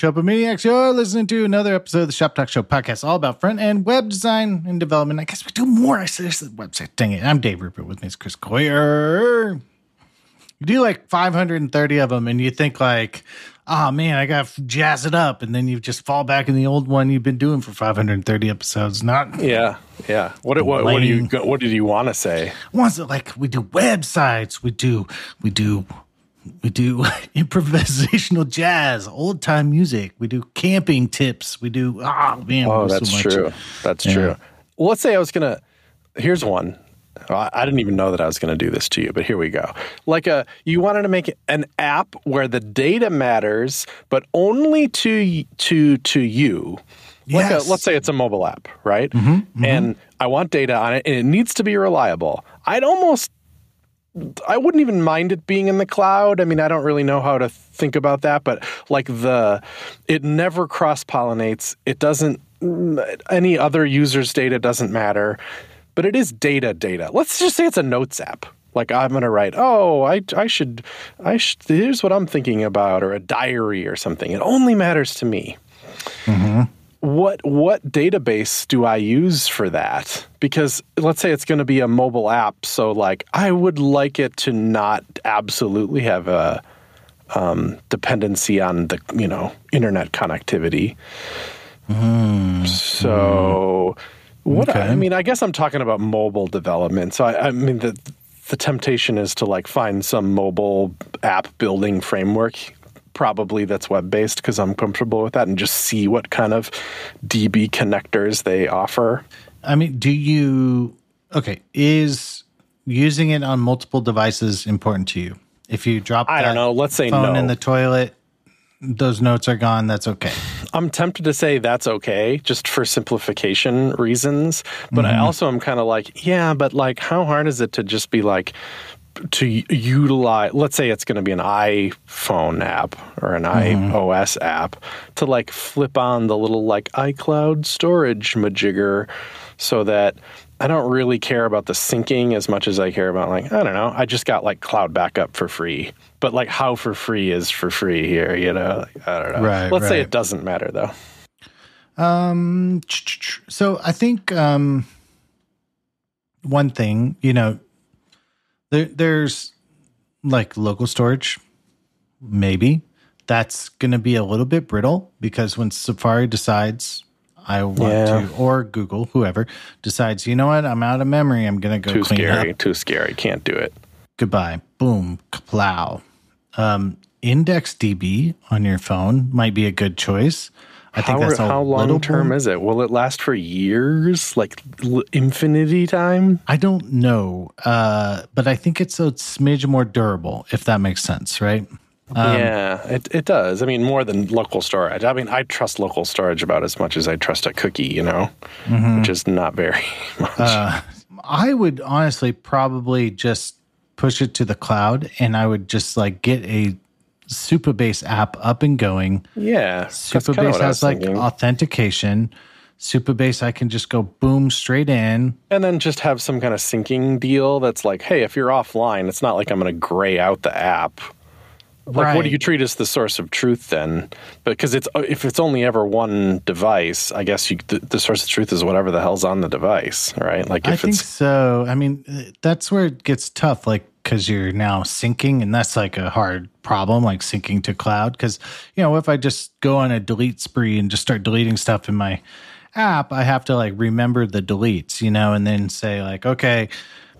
there, Shop Maniacs. You're listening to another episode of the Shop Talk Show podcast, all about front end web design and development. I guess we do more. I said this is the website. Dang it. I'm Dave Rupert. With me is Chris Coyier. You do like 530 of them, and you think like, oh man, I got to jazz it up, and then you just fall back in the old one you've been doing for 530 episodes. Not Yeah, yeah. What what, what do you what did you want to say? ones that like we do websites, we do we do we do improvisational jazz, old time music, we do camping tips, we do oh man, Oh, that's so true. That's Yeah. true. Well, let's say I was gonna. Here's one. I didn't even know that I was going to do this to you, but here we go. Like a, you wanted to make an app where the data matters, but only to to to you. Like uh, Yes. a, let's say it's a mobile app, right? Mm-hmm, mm-hmm. And I want data on it, and it needs to be reliable. I'd almost I wouldn't even mind it being in the cloud. I mean, I don't really know how to think about that, but like the, it never cross pollinates. It doesn't, mm, any other user's data doesn't matter, but it is data data. Let's just say it's a notes app. Like I'm going to write, oh, I, I should, I should, here's what I'm thinking about, or a diary or something. It only matters to me mm-hmm. What what database do I use for that? Because let's say it's going to be a mobile app, so like I would like it to not absolutely have a um, dependency on the you know internet connectivity. So what I, I mean, I guess I'm talking about mobile development. So I, I mean the the temptation is to like find some mobile app building framework probably that's web based because I'm comfortable with that and just see what kind of DB connectors they offer. I mean, do you okay, is using it on multiple devices important to you? If you drop I don't know. Let's say phone no. in the toilet, those notes are gone, that's okay. I'm tempted to say that's okay just for simplification reasons, but I mm-hmm. also am kind of like, yeah, but like how hard is it to just be like to utilize let's say it's going to be an iPhone app or an iOS app to like flip on the little like iCloud storage majigger so that I don't really care about the syncing as much as I care about like I don't know I just got like cloud backup for free. But like how for free is for free here you know? Like, I don't know. Right, let's say it doesn't matter though. Um, so I think um, one thing, you know, there, there's like local storage, maybe that's going to be a little bit brittle because when Safari decides I want Yeah. to, or Google, whoever decides, you know what, I'm out of memory, I'm going to go too clean scary up. too scary can't do it Goodbye. Boom. Kaplow. Um, IndexDB on your phone might be a good choice. I think how, that's how long term is it will it last for years like l- infinity time I don't know, uh, but I think it's a smidge more durable, if that makes sense, right? Um, yeah, it, it does. I mean, more than local storage. I mean, I trust local storage about as much as I trust a cookie, you know, Mm-hmm. which is not very much. Uh, I would honestly probably just push it to the cloud, and I would just like get a Supabase app up and going. yeah, that's kinda Supabase what I has like thinking. authentication. Supabase, I can just go boom straight in. and then just have some kind of syncing deal that's like, hey, if you're offline, it's not like I'm going to gray out the app. Like, what do you treat as the source of truth then? Because it's if it's only ever one device, I guess you, the, the source of truth is whatever the hell's on the device, right? Like I if think it's so. I mean, uh, that's where it gets tough, like because you're now syncing, and that's like a hard problem, like syncing to cloud. Because you know, if I just go on a delete spree and just start deleting stuff in my app, I have to like remember the deletes, you know, and then say like, okay,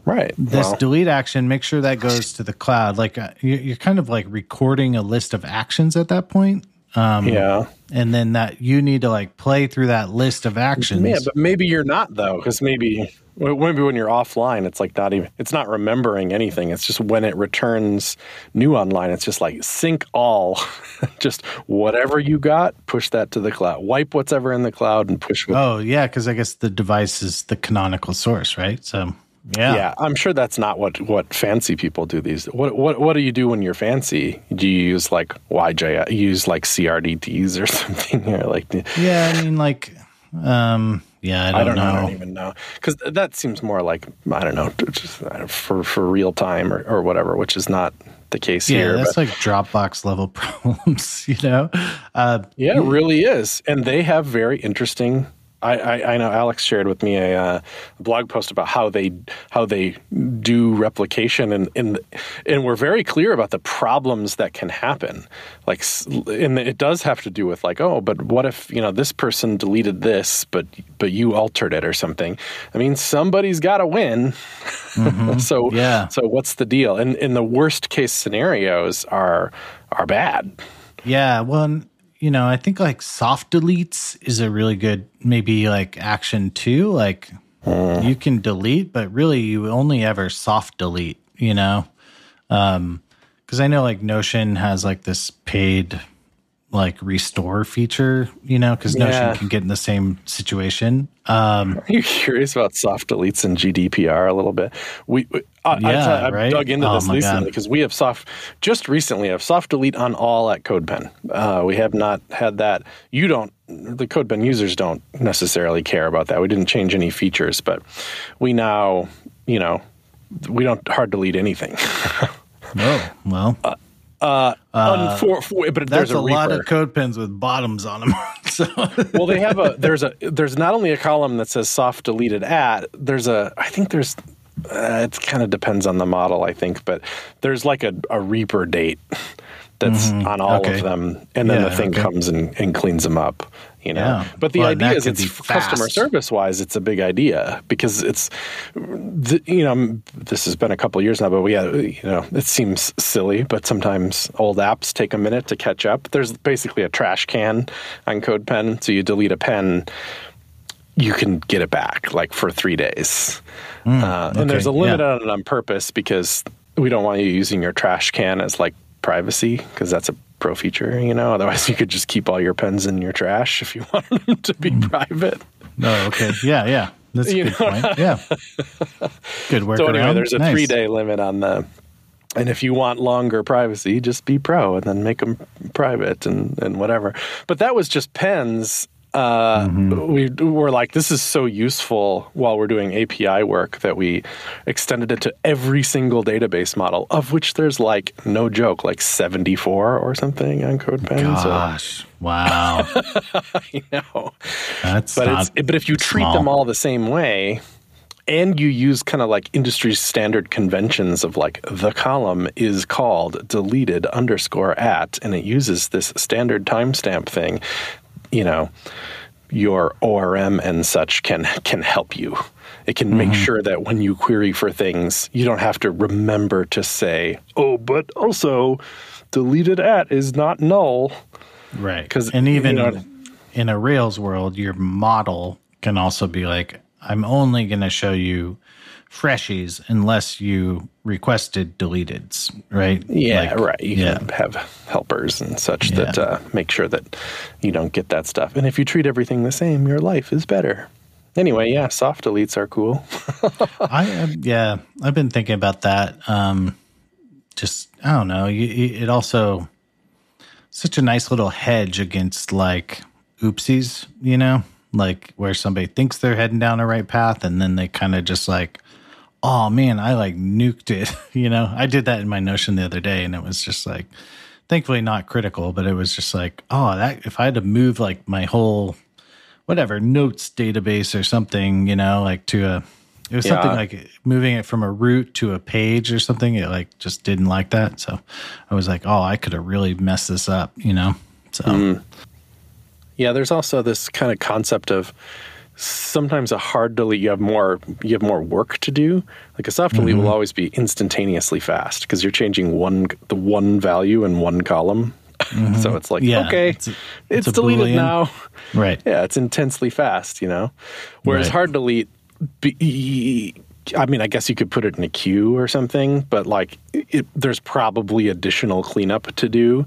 right. this well, delete action, make sure that goes to the cloud. Like uh, you- you're kind of like recording a list of actions at that point. Um, yeah. and then that you need to like play through that list of actions. Yeah, but maybe you're not though, because maybe maybe when you're offline, it's like not even it's not remembering anything. It's just when it returns new online, it's just like sync all, just whatever you got, push that to the cloud. Wipe what's ever in the cloud and push. What, Oh yeah, because I guess the device is the canonical source, right? So yeah, yeah, I'm sure that's not what what fancy people do these. What what what do you do when you're fancy? Do you use like YJ? You use like CRDTs or something, or like yeah. I mean, like, um, yeah, I don't, I don't know. know. I don't even know because that seems more like I don't know, just uh, for for real time or, or whatever, which is not the case yeah, here. that's like Dropbox level problems, you know. Uh, yeah, it really is, and they have very interesting I, I, I, know Alex shared with me a, uh, blog post about how they how they do replication and and and we're very clear about the problems that can happen. Like, and it does have to do with like, oh, but what if you know this person deleted this, but but you altered it or something? I mean, somebody's got to win. Mm-hmm. so yeah. So what's the deal? And in the worst case scenarios are are bad. Yeah. Well, you know, I think like soft deletes is a really good maybe like action too. Like mm. you can delete, but really you only ever soft delete, you know? Um, cause I know like Notion has like this paid like restore feature, you know, because yeah. Notion can get in the same situation. Um, Are you curious about soft deletes and GDPR a little bit? We, I, yeah, I've, right? dug into oh, this recently because we have soft, just recently have soft delete on all at CodePen. Uh, we have not had that. You don't, the CodePen users don't necessarily care about that. We didn't change any features, but we now, you know, we don't hard delete anything. oh, well. Uh, uh, uh for, for, but there's a, a lot of CodePens with bottoms on them. so. well, they have a there's a there's not only a column that says soft deleted at. There's a I think there's uh, it kind of depends on the model I think, but there's like a, a Reaper date that's mm-hmm. on all okay. of them, and then yeah, the thing okay. comes and, and cleans them up you know yeah. but the well, idea is it's customer service wise it's a big idea because it's the, you know this has been a couple years now but we had you know it seems silly but sometimes old apps take a minute to catch up there's basically a trash can on codepen so you delete a pen you can get it back like for three days mm, uh, and okay. there's a limit yeah. on it on purpose because we don't want you using your trash can as like privacy because that's a pro feature, you know. Otherwise, you could just keep all your pens in your trash if you wanted them to be mm. private. No, oh, okay, yeah, yeah, that's a good point. Yeah, good work. So anyway, there's a nice. three day limit on the. And if you want longer privacy, just be pro and then make them private and, and whatever. But that was just pens uh, mm-hmm. we were like, this is so useful while we're doing API work that we extended it to every single database model, of which there's like no joke, like 74 or something on CodePen. Gosh, so. wow! I know. That's but it's but if you treat small. them all the same way. And you use kind of like industry standard conventions of like the column is called deleted underscore at, and it uses this standard timestamp thing you know, your ORM and such can can help you. It can mm-hmm. make sure that when you query for things, you don't have to remember to say, "Oh, but also deleted at is not null." Right. Because and even you know, in a Rails world, your model can also be like, "I'm only going to show you freshies unless you requested deleteds, right? Yeah, like, right. You yeah. can have helpers and such yeah. that uh, make sure that you don't get that stuff. And if you treat everything the same, your life is better. Anyway, yeah, soft deletes are cool. I uh, yeah, I've been thinking about that. Um, just I don't know. You, it also such a nice little hedge against like oopsies, you know, like where somebody thinks they're heading down the right path and then they kind of just like oh man, I like nuked it. you know, I did that in my Notion the other day, and it was just like, thankfully not critical, but it was just like, oh, that if I had to move like my whole whatever notes database or something, you know, like to a it was yeah. something like moving it from a root to a page or something. It like just didn't like that. So I was like, oh, I could have really messed this up, you know? So, mm. yeah, there's also this kind of concept of sometimes a hard delete you have more you have more work to do like a soft delete mm-hmm. will always be instantaneously fast because you're changing one the one value in one column mm-hmm. so it's like yeah, okay it's, a, it's, it's deleted Boolean. now right yeah it's intensely fast you know whereas right. hard delete be, I mean, I guess you could put it in a queue or something, but like it, there's probably additional cleanup to do.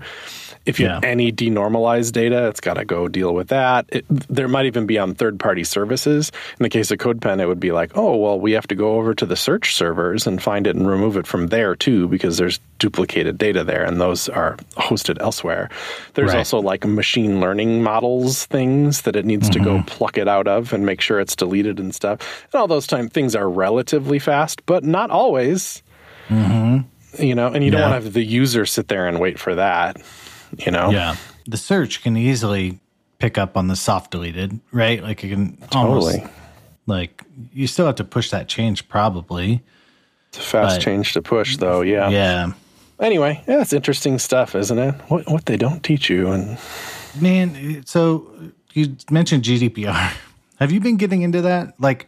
If you yeah. have any denormalized data, it's got to go deal with that. It, there might even be on third party services. In the case of CodePen, it would be like, oh, well, we have to go over to the search servers and find it and remove it from there too, because there's duplicated data there and those are hosted elsewhere. There's right. also like machine learning models things that it needs mm-hmm. to go mm-hmm. pluck it out of and make sure it's deleted and stuff. And all those time things are relatively fast, but not always. Mm-hmm. you know, and you don't want to have the user sit there and wait for that, you know? Yeah. The search can easily pick up on the soft deleted, right? Like you can almost Totally. like you still have to push that change probably. It's a fast But- change to push, though. Yeah. Yeah. Anyway, yeah, it's interesting stuff, isn't it? What what they don't teach you, and Man, so you mentioned GDPR. Have you been getting into that? Like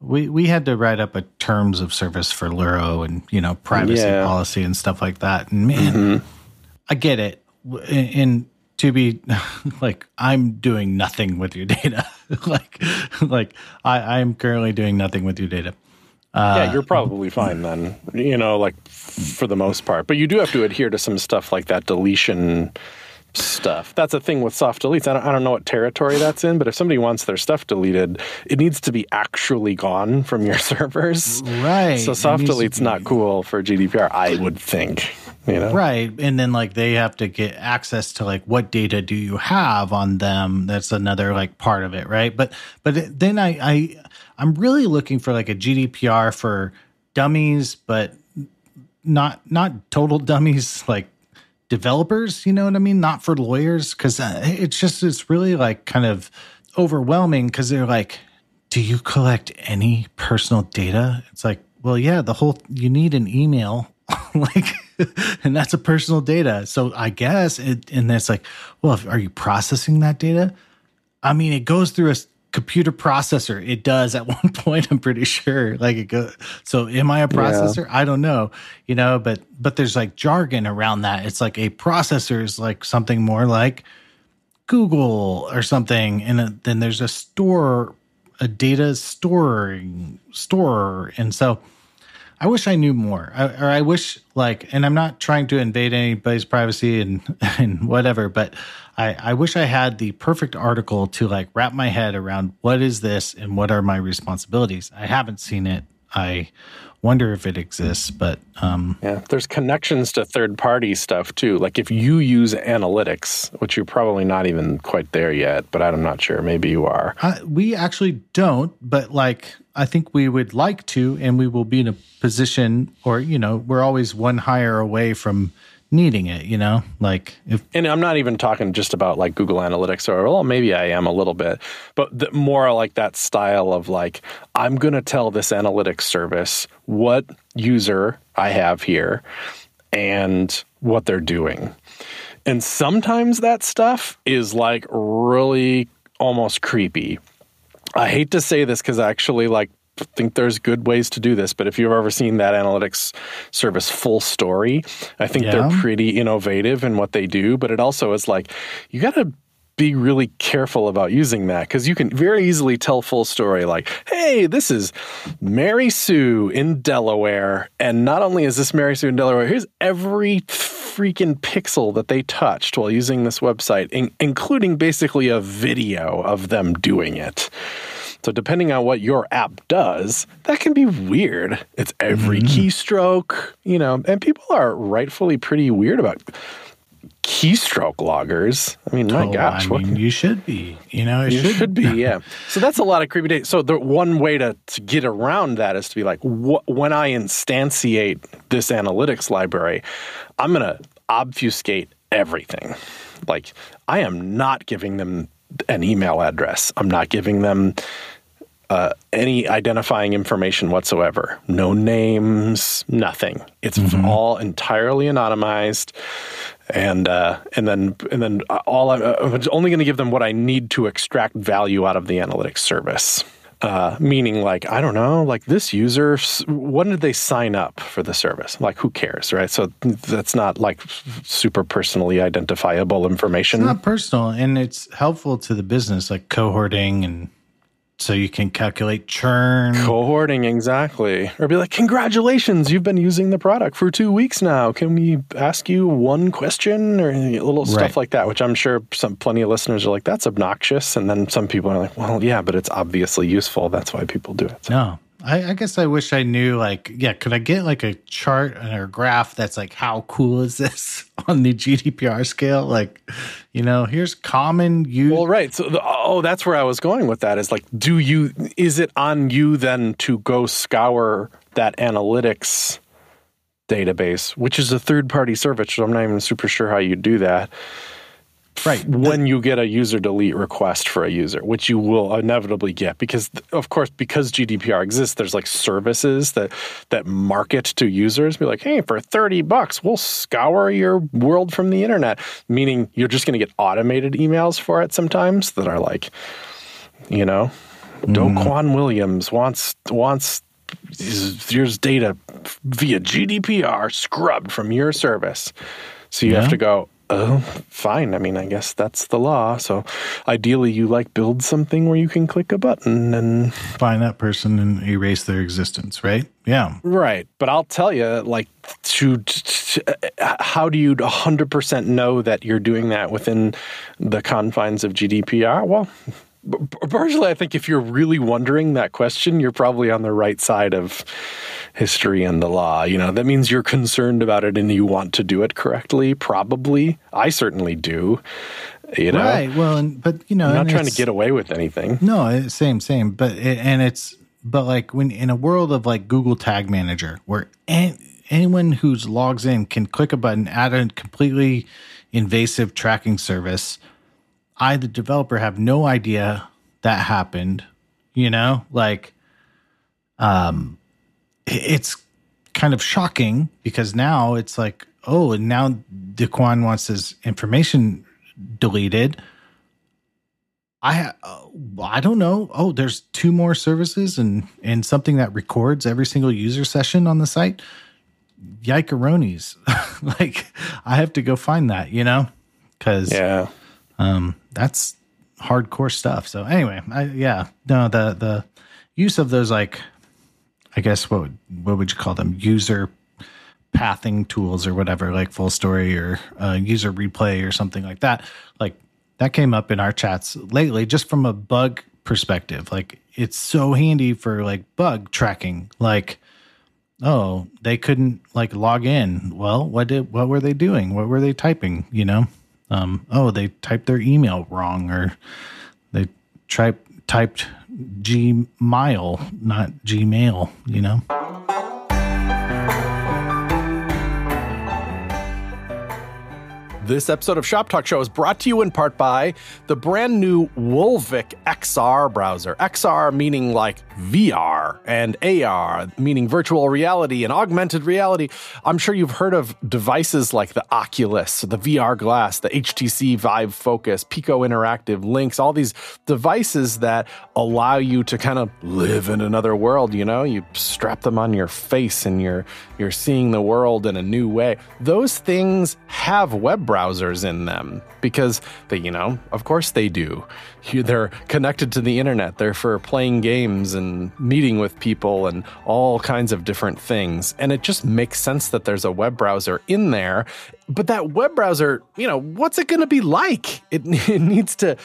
we we had to write up a terms of service for Luro and, you know, privacy Yeah. policy and stuff like that. And man, mm-hmm. I get it. And to be like I'm doing nothing with your data. like like I I'm currently doing nothing with your data. yeah, uh, you're probably fine then. You know, like for the most part, but you do have to adhere to some stuff like that deletion stuff. That's a thing with soft deletes. I don't, I don't know what territory that's in, but if somebody wants their stuff deleted, it needs to be actually gone from your servers. Right. So soft delete's not cool for GDPR, I would think. You know, Right. And then like they have to get access to like what data do you have on them? That's another like part of it, right? But but then I I I'm really looking for like a GDPR for dummies, but not not total dummies like developers, you know what I mean? Not for lawyers cuz uh, it's just it's really like kind of overwhelming cuz they're like do you collect any personal data? It's like, well, yeah, the whole you need an email, like, and that's a personal data. So I guess it, and it's like, well, if, are you processing that data? I mean, it goes through a computer processor. It does at one point. I'm pretty sure. Like it goes. So am I a processor? I don't know. You know, but but there's like jargon around that. It's like a processor is like something more like Google or something, and a, then there's a store, a data storing store, and so I wish I knew more, I, or I wish like, and I'm not trying to invade anybody's privacy and and whatever, but I I wish I had the perfect article to like wrap my head around what is this and what are my responsibilities. I haven't seen it. I wonder if it exists, but um, Yeah, there's connections to third party stuff too. Like if you use analytics, which you're probably not even quite there yet, but I'm not sure. Maybe you are. I, we actually don't, but like I think we would like to, and we will be in a position, or you know, we're always one hire away from needing it. You know, like if And I'm not even talking just about like Google Analytics or, well, maybe I am a little bit, but the, more like that style of like, I'm going to tell this analytics service what user I have here and what they're doing. And sometimes that stuff is like really almost creepy. I hate to say this because I actually like think there's good ways to do this, but if you've ever seen that analytics service FullStory, I think Yeah. they're pretty innovative in what they do, but it also is like you got to be really careful about using that because you can very easily tell FullStory like hey this is mary sue in delaware. And not only is this mary sue in delaware here's every freaking pixel that they touched while using this website in- including basically a video of them doing it. So depending on what your app does, that can be weird. It's every mm. keystroke, you know, and people are rightfully pretty weird about keystroke loggers. I mean, my oh, gosh, I what mean, you should be. You know, it you should, should, be, yeah. So that's a lot of creepy data. So the one way to, to get around that is to be like, wh- when I instantiate this analytics library, I'm going to obfuscate everything. Like, I am not giving them an email address. I'm not giving them uh, any identifying information whatsoever. No names, nothing. It's all entirely anonymized, and uh, and then and then all I'm, I'm only going to give them what I need to extract value out of the analytics service. Uh, meaning, like I don't know, like this user, when did they sign up for the service? Like, who cares, right? So that's not like super personally identifiable information. It's not personal, and it's helpful to the business, like cohorting, and so you can calculate churn. Cohorting, exactly. Or be like, congratulations, you've been using the product for two weeks now. Can we ask you one question or little stuff like that? Which I'm sure some plenty of listeners are like, that's obnoxious. And then some people are like, well, yeah, but it's obviously useful. That's why people do it. No, I, I guess I wish I knew. Like, yeah, could I get like a chart or a graph that's like, how cool is this on the GDPR scale? Like, you know, here's common use. Well, right. So, the, oh, that's where I was going with that. Is like, do you? Is it on you then to go scour that analytics database, which is a third party service. So I'm not even super sure how you do that. Right. When you get a user delete request for a user, which you will inevitably get because of course because GDPR exists, there's like services that that market to users be like, "Hey, for 30 bucks, we'll scour your world from the internet." Meaning you're just going to get automated emails for it sometimes that are like you know, mm. Do Kwon Williams wants wants here's data via GDPR scrubbed from your service. So you yeah. have to go, oh, fine. I mean, I guess that's the law. So ideally, you like build something where you can click a button and find that person and erase their existence, right? Yeah. Right. But I'll tell you, like, to, how do you 100% know that you're doing that within the confines of GDPR? Well, partially, I think if you're really wondering that question, you're probably on the right side of history and the law. You know, that means you're concerned about it and you want to do it correctly. Probably, I certainly do. You know, right? Well, and but you know, I'm not trying to get away with anything. No, same, same. But it, and it's but like when in a world of like Google Tag Manager, where anyone who's logs in can click a button, add a completely invasive tracking service I, the developer, have no idea that happened. You know, like, um, it's kind of shocking because now it's like, oh, and now Kwon wants his information deleted. I uh, I don't know. Oh, there's two more services and and something that records every single user session on the site. Yikeronies. like I have to go find that, you know? Cuz Yeah. Um, that's hardcore stuff. So anyway, I, yeah, no, the the use of those like, I guess what would, what would you call them? User pathing tools or whatever, like FullStory or uh, user replay or something like that. Like that came up in our chats lately, just from a bug perspective. Like it's so handy for like bug tracking. Like, oh, they couldn't like log in. Well, what did what were they doing? What were they typing? You know um, oh, they typed their email wrong, or they typed typed Gmail, not Gmail, you know? This episode of Shop Talk Show is brought to you in part by the brand new Wolvic XR browser. XR meaning like VR and AR, meaning virtual reality and augmented reality. I'm sure you've heard of devices like the Oculus, the VR glass, the HTC Vive Focus, Pico Interactive, Lynx, all these devices that allow you to kind of live in another world, you know? You strap them on your face and you're you're seeing the world in a new way. Those things have web browsers browsers in them because they, you know, of course they do. They're connected to the internet. They're for playing games and meeting with people and all kinds of different things. And it just makes sense that there's a web browser in there. But that web browser, you know, what's it going to be like? It, it needs to,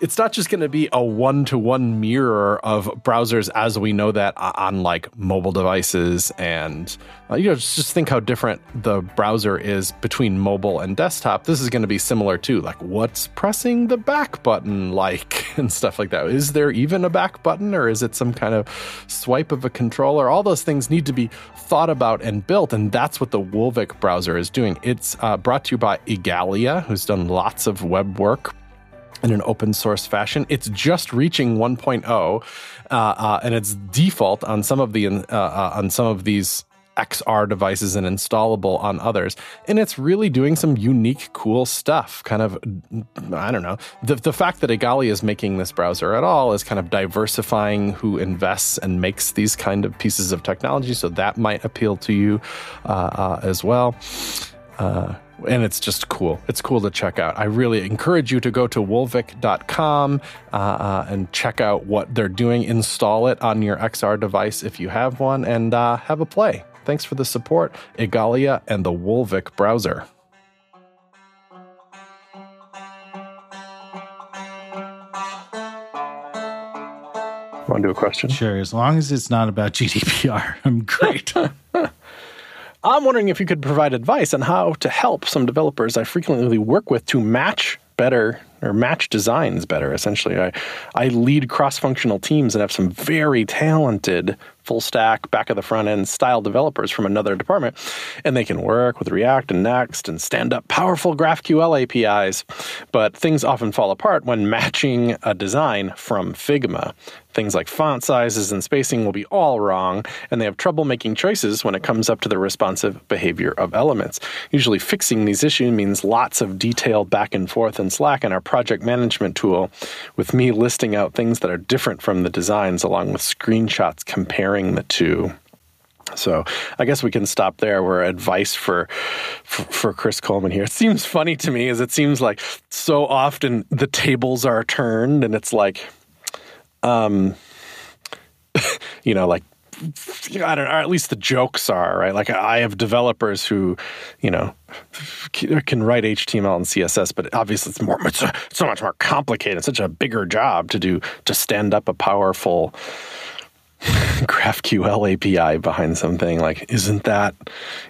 it's not just going to be a one to one mirror of browsers as we know that on like mobile devices. And, uh, you know, just think how different the browser is between mobile and desktop. This is going to be similar too. Like, what's pressing the back button like and stuff like that? Is there even a back button or is it some kind of swipe of a controller? All those things need to be thought about and built. And that's what the Wolvic browser is doing. It's uh, brought to you by Igalia, who's done lots of web work in an open source fashion. It's just reaching 1.0, uh, uh, and it's default on some of the uh, uh on some of these XR devices and installable on others. And it's really doing some unique, cool stuff. Kind of, I don't know. The, the fact that Igalia is making this browser at all is kind of diversifying who invests and makes these kind of pieces of technology. So that might appeal to you uh, uh, as well. Uh, and it's just cool. It's cool to check out. I really encourage you to go to wolvic.com uh, uh, and check out what they're doing. Install it on your XR device if you have one and uh, have a play. Thanks for the support, Igalia and the Wolvic browser. Want to do a question? Sure, as long as it's not about GDPR, I'm great. I'm wondering if you could provide advice on how to help some developers I frequently work with to match better or match designs better. Essentially, I I lead cross functional teams and have some very talented full stack, back of the front end style developers from another department, and they can work with React and Next and stand up powerful GraphQL APIs. But things often fall apart when matching a design from Figma. Things like font sizes and spacing will be all wrong, and they have trouble making choices when it comes up to the responsive behavior of elements. Usually, fixing these issues means lots of detailed back and forth in Slack and our project management tool, with me listing out things that are different from the designs along with screenshots comparing the two. So I guess we can stop there. Where advice for, for, for Chris Coleman here. It seems funny to me, as it seems like so often the tables are turned, and it's like, um, you know, like I don't know, or at least the jokes are right. Like I have developers who, you know, can write HTML and CSS, but obviously it's more, it's so much more complicated. It's such a bigger job to do to stand up a powerful GraphQL API behind something. Like, isn't that,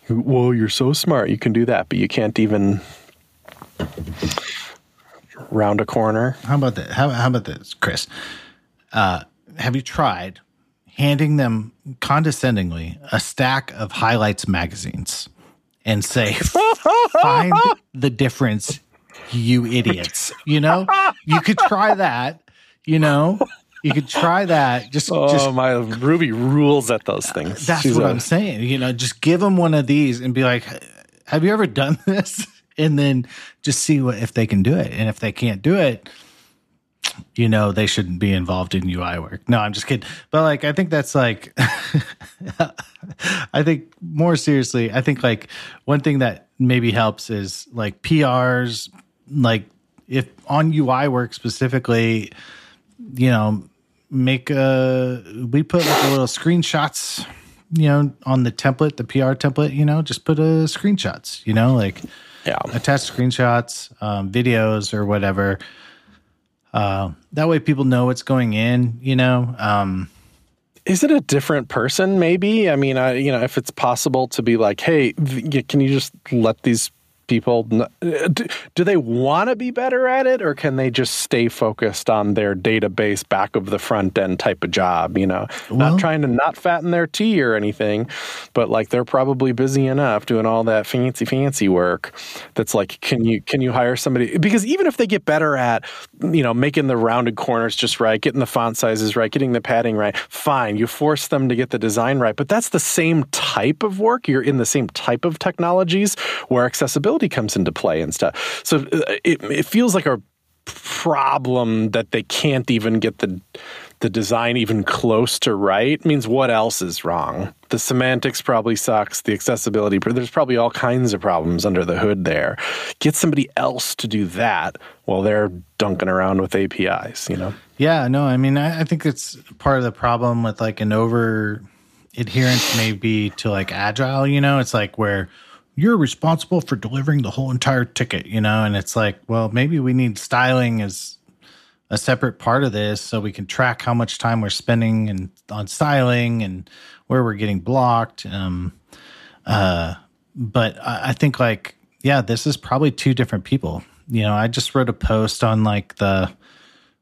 well, you're so smart, you can do that, but you can't even round a corner. How about that? How, how about this, Chris? Uh, have you tried handing them condescendingly a stack of highlights magazines and say, find the difference, you idiots? You know, you could try that, you know? you could try that. Just, oh, just my Ruby rules at those things. That's She's what i am saying. You know, just give them one of these and be like, "Have you ever done this?" And then just see what if they can do it. And if they can't do it, you know, they shouldn't be involved in UI work. No, I'm just kidding. But like, I think that's like, I think more seriously, I think like one thing that maybe helps is like PRs, like if on UI work specifically, you know, make a we put like a little screenshots you know on the template the pr template you know just put a screenshots you know like yeah attach screenshots um, videos or whatever uh, that way people know what's going in you know um, is it a different person maybe? I mean I, you know if it's possible to be like hey can you just let these people do they want to be better at it or can they just stay focused on their database back of the front end type of job you know? Well, not trying to not fatten their tea or anything but like they're probably busy enough doing all that fancy fancy work that's like can you can you hire somebody? Because even if they get better at you know making the rounded corners just right getting the font sizes right getting the padding right fine you force them to get the design right but that's the same type of work you're in the same type of technologies where accessibility comes into play and stuff. So uh, it, it feels like a problem that they can't even get the the design even close to right. Means what else is wrong? The semantics probably sucks. The accessibility there's probably all kinds of problems under the hood there. Get somebody else to do that while they're dunking around with apis you know? Yeah no i mean i, I think it's part of the problem with like an over adherence maybe to like agile you know? It's like where you're responsible for delivering the whole entire ticket, you know? And it's like, well, maybe we need styling as a separate part of this so we can track how much time we're spending and on styling and where we're getting blocked. Um, uh, but I, I think like, yeah, this is probably two different people. You know, I just wrote a post on like the,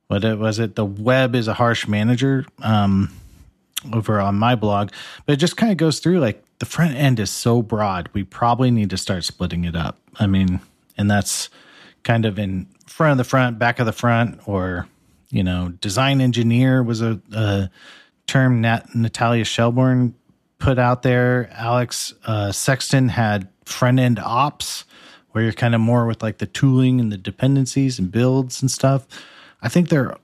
what it was it? The web is a harsh manager. Um, over on my blog, but it just kind of goes through like the front end is so broad. We probably need to start splitting it up. I mean, and that's kind of in front of the front, back of the front, or you know, design engineer was a, a term Nat, Natalya Shelburne put out there. Alex uh, Sexton had front end ops, where you're kind of more with like the tooling and the dependencies and builds and stuff. I think they're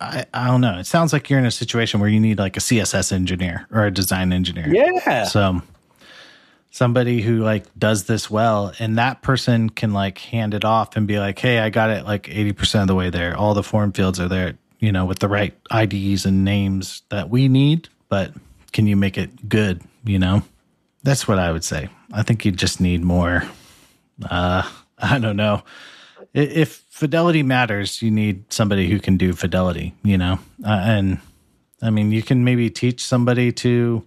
I, I don't know. It sounds like you're in a situation where you need like a CSS engineer or a design engineer. Yeah. So somebody who like does this well and that person can like hand it off and be like, "Hey, I got it like 80% of the way there. All the form fields are there, you know, with the right IDs and names that we need, but can you make it good, you know?" That's what I would say. I think you just need more uh I don't know if fidelity matters, you need somebody who can do fidelity, you know? Uh, and I mean, you can maybe teach somebody to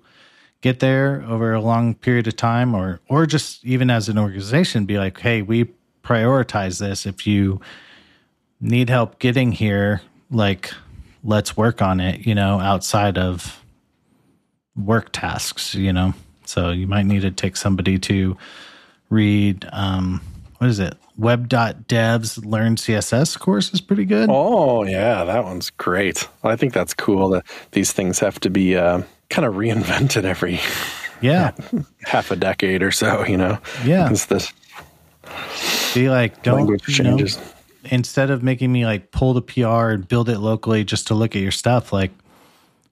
get there over a long period of time or or just even as an organization be like, "Hey, we prioritize this if you need help getting here, like let's work on it, you know, outside of work tasks, you know. So you might need to take somebody to read um what is it? Web.dev's Learn CSS course is pretty good. Oh, yeah, that one's great. I think that's cool that these things have to be uh, kind of reinvented every yeah half a decade or so, you know. Yeah. It's this Be like, don't language you know, instead of making me like pull the PR and build it locally just to look at your stuff, like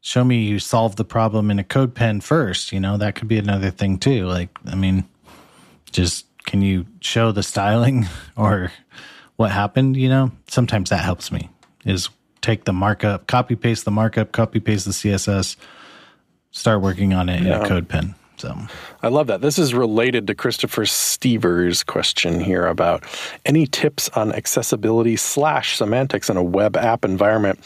show me you solve the problem in a code pen first. You know, that could be another thing too. Like, I mean, just can you show the styling or what happened? You know, sometimes that helps me is take the markup, copy paste the markup, copy paste the CSS, start working on it in a code pen. So, I love that. This is related to Christopher Stevers' question here about any tips on accessibility slash semantics in a web app environment.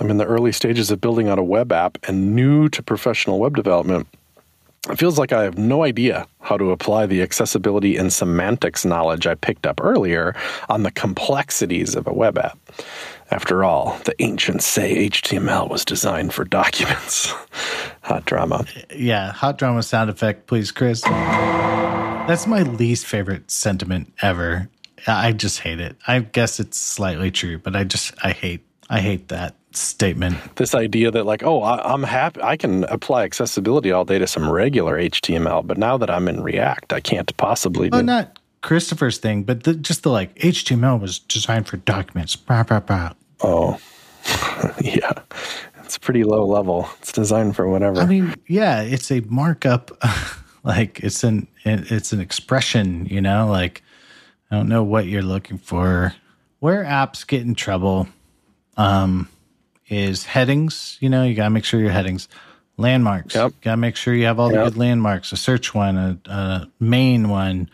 I'm in the early stages of building out a web app and new to professional web development. It feels like I have no idea how to apply the accessibility and semantics knowledge I picked up earlier on the complexities of a web app. After all, the ancients say HTML was designed for documents. Hot drama. yeah, hot drama sound effect, please, Chris. That's my least favorite sentiment ever. I just hate it. I guess it's slightly true, but I just I hate I hate that statement. this idea that like oh I, i'm happy i can apply accessibility all day to some regular html but now that i'm in react i can't possibly do Oh, not Christopher's thing, but the, just the like HTML was designed for documents. Bah, bah, bah. oh yeah it's pretty low level it's designed for whatever I mean, yeah, it's a markup. like it's an it's an expression, you know. Like I don't know what you're looking for. Where apps get in trouble um, is headings. You know, you gotta make sure your headings, landmarks. Yep. Gotta make sure you have all the good landmarks. A search one, a, a main one.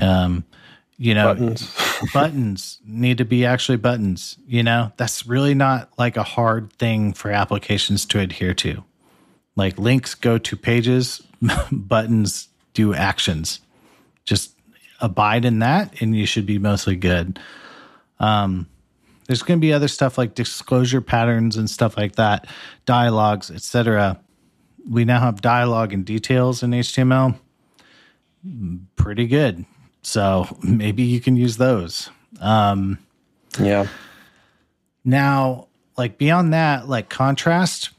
Um, you know, buttons buttons need to be actually buttons. You know, that's really not like a hard thing for applications to adhere to. Like links go to pages, buttons do actions. Just abide in that, and you should be mostly good. Um, there's going to be other stuff like disclosure patterns and stuff like that, dialogues, etc. We now have dialogue and details in HTML. Pretty good. So maybe you can use those. Um, yeah now, like beyond that, like contrast,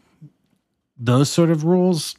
those sort of rules,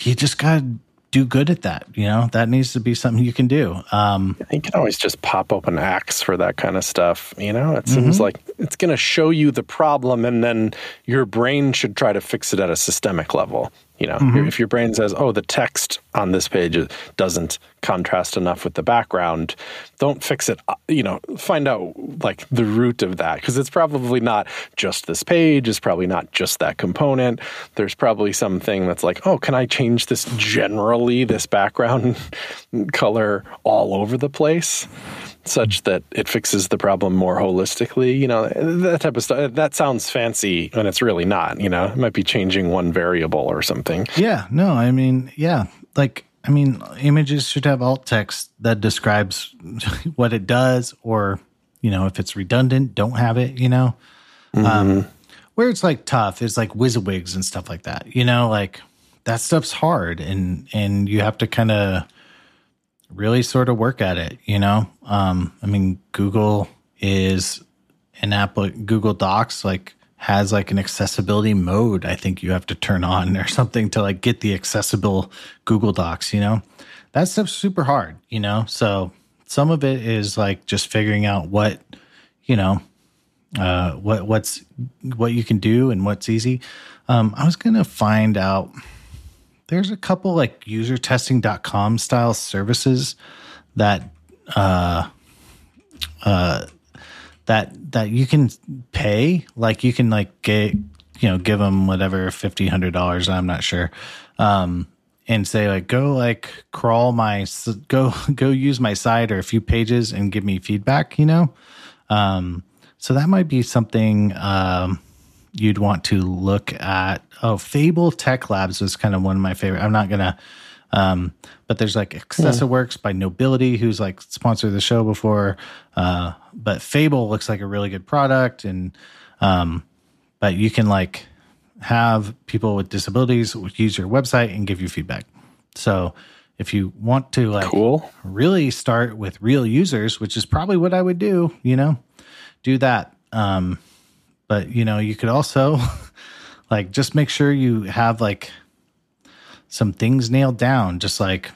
you just got to do good at that. You know, that needs to be something you can do. Um, you can always just pop open axe for that kind of stuff you know it seems like it's going to show you the problem and then your brain should try to fix it at a systemic level you know if your brain says oh the text on this page doesn't contrast enough with the background don't fix it uh, you know find out like the root of that because it's probably not just this page it's probably not just that component. There's probably something that's like oh can i change this generally this background color all over the place? Such that it fixes the problem more holistically you know that type of stuff that sounds fancy and it's really not you know? It might be changing one variable or something. Yeah, no, I mean, yeah, like, I mean, images should have alt text that describes what it does, or, you know, if it's redundant, don't have it, you know? Um, where it's like tough is like WYSIWYGs and stuff like that, you know, like that stuff's hard and, and you have to kind of really sort of work at it, you know? Um, I mean, Google is an app Google Docs, like has like an accessibility mode I think you have to turn on or something to like get the accessible Google Docs, you know? That stuff's super hard, you know? So some of it is like just figuring out what, you know, uh, what what's what you can do and what's easy. Um, I was gonna find out there's a couple like usertesting.com style services that uh uh that that you can pay like you can like get you know give them whatever fifty hundred dollars i'm not sure um and say like go like crawl my go go use my site or a few pages and give me feedback you know? Um so that might be something um you'd want to look at. Oh fable tech labs was kind of one of my favorite i'm not gonna Um, but there's like AccessWorks by Knowbility, who's like sponsored the show before. Uh, but Fable looks like a really good product, and um, but you can like have people with disabilities use your website and give you feedback. So if you want to like Cool. really start with real users, which is probably what I would do, you know, do that. Um, but you know, you could also like just make sure you have like some things nailed down, just like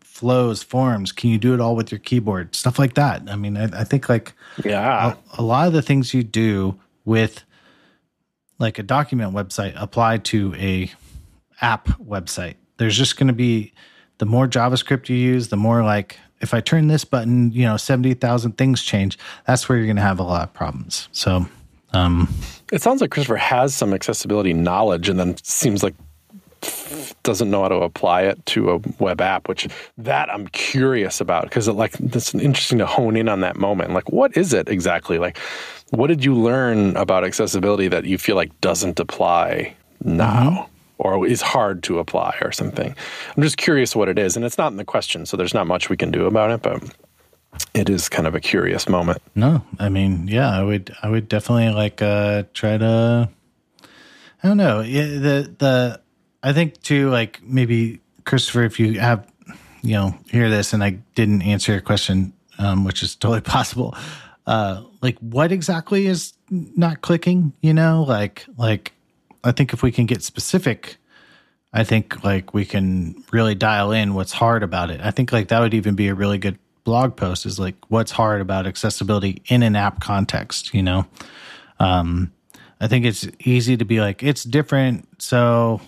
flows, forms. Can you do it all with your keyboard? Stuff like that. I mean, I, I think like Yeah. a lot of the things you do with like a document website apply to a app website there's just going to be the more javascript you use the more like if i turn this button you know 70000 things change that's where you're going to have a lot of problems so um It sounds like Christopher has some accessibility knowledge and then seems like doesn't know how to apply it to a web app, which that I'm curious about because it like it's interesting to hone in on that moment. Like, what is it exactly? Like, what did you learn about accessibility that you feel like doesn't apply now? Or is hard to apply or something. I'm just curious what it is. And it's not in the question, so there's not much we can do about it, but it is kind of a curious moment. no i mean yeah i would i would definitely like uh try to i don't know yeah, the the i think too like maybe christopher if you have you know hear this and i didn't answer your question um which is totally possible uh like what exactly is not clicking you know like like i think if we can get specific I think like we can really dial in what's hard about it. I think like that would even be a really good blog post is like what's hard about accessibility in an app context, you know? Um, I think it's easy to be like, it's different. So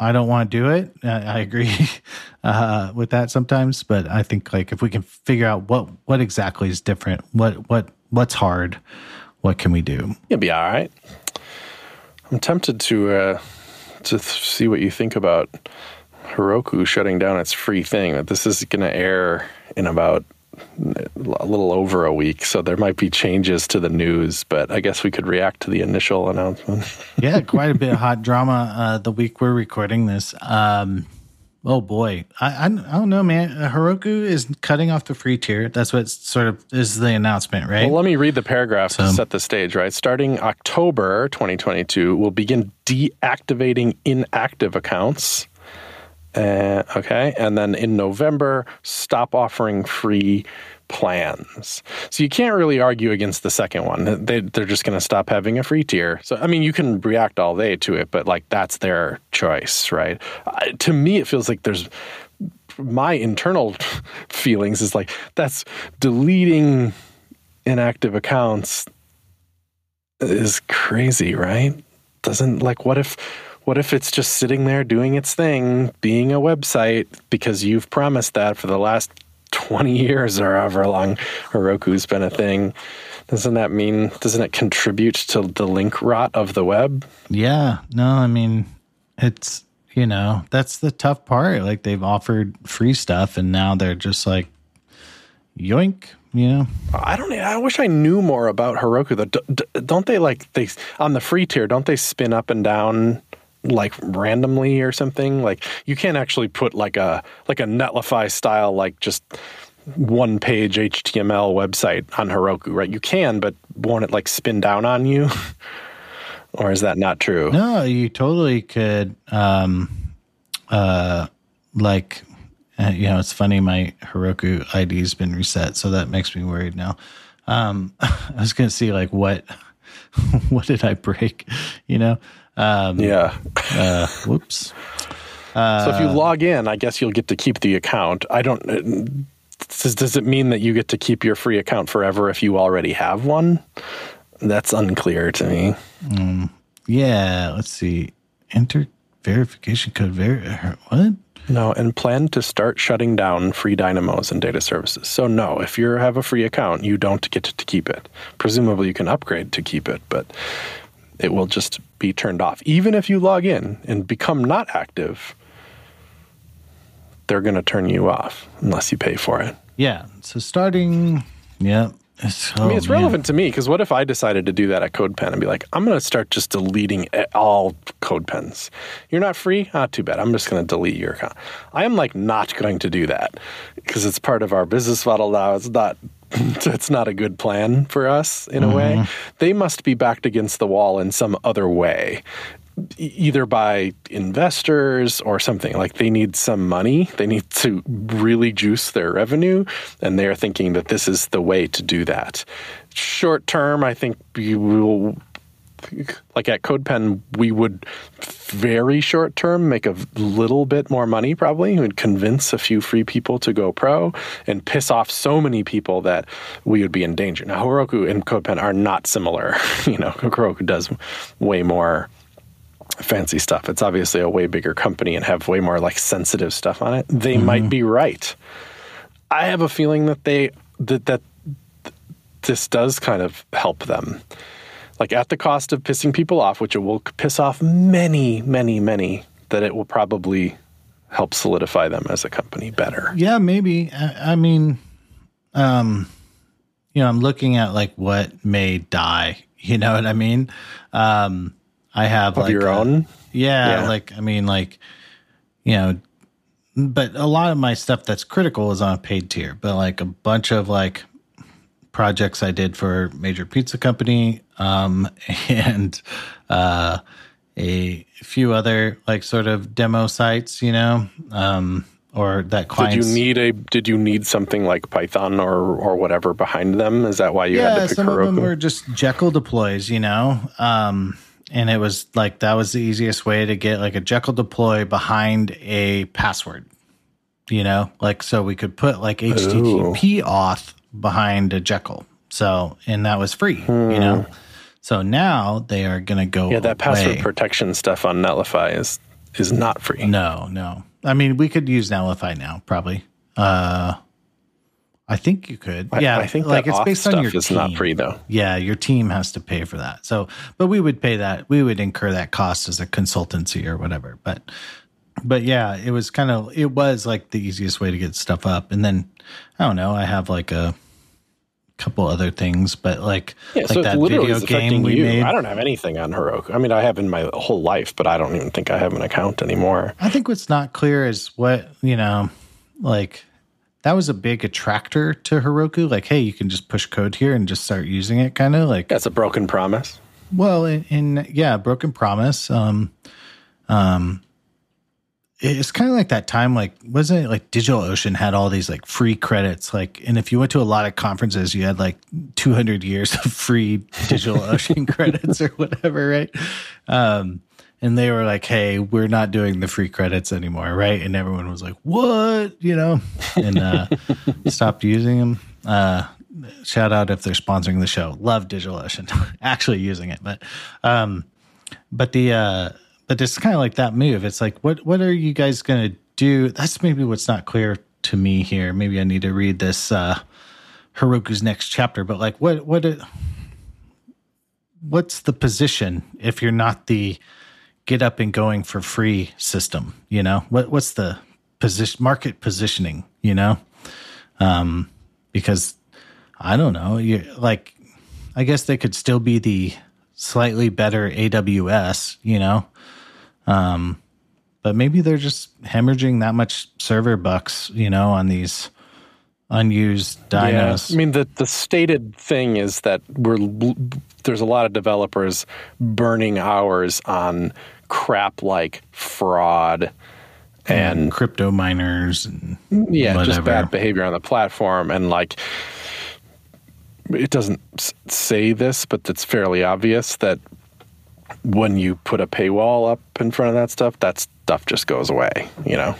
I don't want to do it. I, I agree uh, with that sometimes, but I think like if we can figure out what, what exactly is different, what, what, what's hard, what can we do? You'll be all right. I'm tempted to uh, to th- see what you think about Heroku shutting down its free thing. That this is going to air in about a little over a week, so there might be changes to the news. But I guess we could react to the initial announcement. yeah, quite a bit of hot drama uh, the week we're recording this. Um, oh boy, I, I I don't know, man. Uh, Heroku is cutting off the free tier. That's what sort of is the announcement, right? Well, let me read the paragraph to set the stage, right? Starting October 2022, we'll begin deactivating inactive accounts. Uh, okay. And then in November, stop offering free plans. So you can't really argue against the second one. They, they're just going to stop having a free tier. So, I mean, you can react all day to it, but like that's their choice, right? To me, it feels like there's my internal feelings is like that's deleting inactive accounts is crazy, right? Doesn't like what if what if it's just sitting there doing its thing, being a website because you've promised that for the last 20 years or however long Heroku's been a thing. Doesn't that mean doesn't it contribute to the link rot of the web? yeah, no, I mean, it's you know that's the tough part. Like they've offered free stuff, and now they're just like, yoink, you know. I don't. I wish I knew more about Heroku. Though. Don't they like they on the free tier? Don't they spin up and down like randomly or something? Like you can't actually put like a like a Netlify style like just one page HTML website on Heroku, right? You can, but won't it like spin down on you? or is that not true? No, you totally could. Um, uh, like, uh, you know, it's funny. My Heroku ID has been reset, so that makes me worried now. Um, I was gonna see like what, what did I break? You know, um, Yeah. uh, whoops. So if you log in, I guess you'll get to keep the account. I don't. uh, Does, does it mean that you get to keep your free account forever if you already have one? That's unclear to me. Yeah, let's see. Enter verification code. Ver- what? No, and plan to start shutting down free dynamos and data services. So no, if you have a free account, you don't get to keep it. Presumably, you can upgrade to keep it, but it will just be turned off. Even if you log in and become not active, they're going to turn you off unless you pay for it. Yeah. So starting, yeah, It's, I mean, oh, it's man. relevant to me because what if I decided to do that at CodePen and be like, I'm going to start just deleting all CodePens. You're not free? Ah, too bad. I'm just going to delete your account. I am like not going to do that because it's part of our business model now. It's not. It's not a good plan for us in a way. Mm-hmm. They must be backed against the wall in some other way, either by investors or something. Like they need some money. They need to really juice their revenue, and they're thinking that this is the way to do that. Short term, I think you will. Like at CodePen, we would very short term make a little bit more money probably. Would convince a few free people to go pro and piss off so many people that we would be in danger. Now, Heroku and CodePen are not similar. You know, Heroku does way more fancy stuff. It's obviously a way bigger company and have way more like sensitive stuff on it. They mm-hmm. might be right. I have a feeling that they that that this does kind of help them. Like at the cost of pissing people off, which it will piss off many, many, many, that it will probably help solidify them as a company better. Yeah, maybe. I, I mean, um, you know, I'm looking at like what may die. You know what I mean? Um, I have Of like your a- own? Yeah, Yeah. like I mean, like you know, but a lot of my stuff that's critical is on a paid tier. But like a bunch of like projects I did for major pizza company, um, and uh, a few other like sort of demo sites, you know, um, or that clients. Did you need a did you need something like Python or or whatever behind them? Is that why you had to pick some of them were just Jekyll deploys, you know. Um, and it was like that was the easiest way to get like a Jekyll deploy behind a password, you know, like so we could put like HTTP auth behind a Jekyll. So and that was free, you know. So now they are going to go. Hmm. yeah, that password protection stuff on Netlify is is not free. No, no. I mean, we could use Netlify now, probably. Uh, I think you could. I- yeah, I think like that it's based on your is not free though. Yeah, your team has to pay for that. So, but we would pay that. We would incur that cost as a consultancy or whatever. But, but yeah, it was kind of it was like the easiest way to get stuff up. And then I don't know. I have like a couple other things, but like Yeah, like so that video game we you. made. I don't have anything on Heroku. I mean, I have in my whole life, but I don't even think I have an account anymore. I think what's not clear is what, you know, like that was a big attractor to Heroku. Like, hey, you can just push code here and just start using it, kind of like, That's a broken promise. well, in, in yeah, Broken Promise. Um, um, it's kind of like that time, like, wasn't it like DigitalOcean had all these like free credits? Like, and if you went to a lot of conferences, you had like 200 years of free DigitalOcean credits or whatever, right? Um, and they were like, "Hey, we're not doing the free credits anymore, right?" And everyone was like, "What?" You know, and uh, stopped using them. Uh, shout out if they're sponsoring the show. Love DigitalOcean, actually using it, but um, but the uh, but it's kind of like that move. It's like, what what are you guys gonna do? That's maybe what's not clear to me here. Maybe I need to read this uh, Heroku's next chapter. But like, what what what's the position if you're not the get up and going for free system? You know, what what's the position market positioning? You know, um, because I don't know. You like, I guess they could still be the slightly better AWS. You know, um, but maybe they're just hemorrhaging that much server bucks. You know, on these unused dynos. I mean, the the stated thing is that we're there's a lot of developers burning hours on crap like fraud and and crypto miners and yeah, just bad behavior on the platform and like it doesn't say this, but it's fairly obvious that when you put a paywall up in front of that stuff, that stuff just goes away. You know,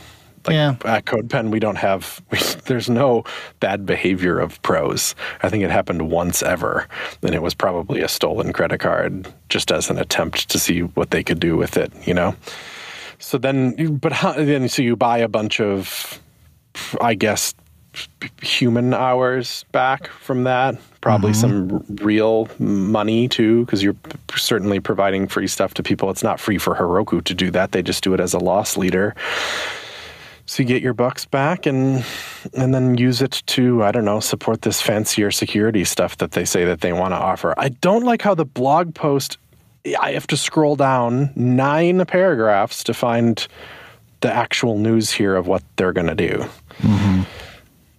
like Yeah. at CodePen, we don't have we, there's no bad behavior of pros. I think it happened once ever, and it was probably a stolen credit card, just as an attempt to see what they could do with it. You know. So then, but how, then so you buy a bunch of, I guess, human hours back from that. Probably some real money too, because you're certainly providing free stuff to people. It's not free for Heroku to do that. They just do it as a loss leader. So you get your bucks back, and and then use it to I don't know support this fancier security stuff that they say that they want to offer. I don't like how the blog post. I have to scroll down nine paragraphs to find the actual news here of what they're going to do. Mm-hmm.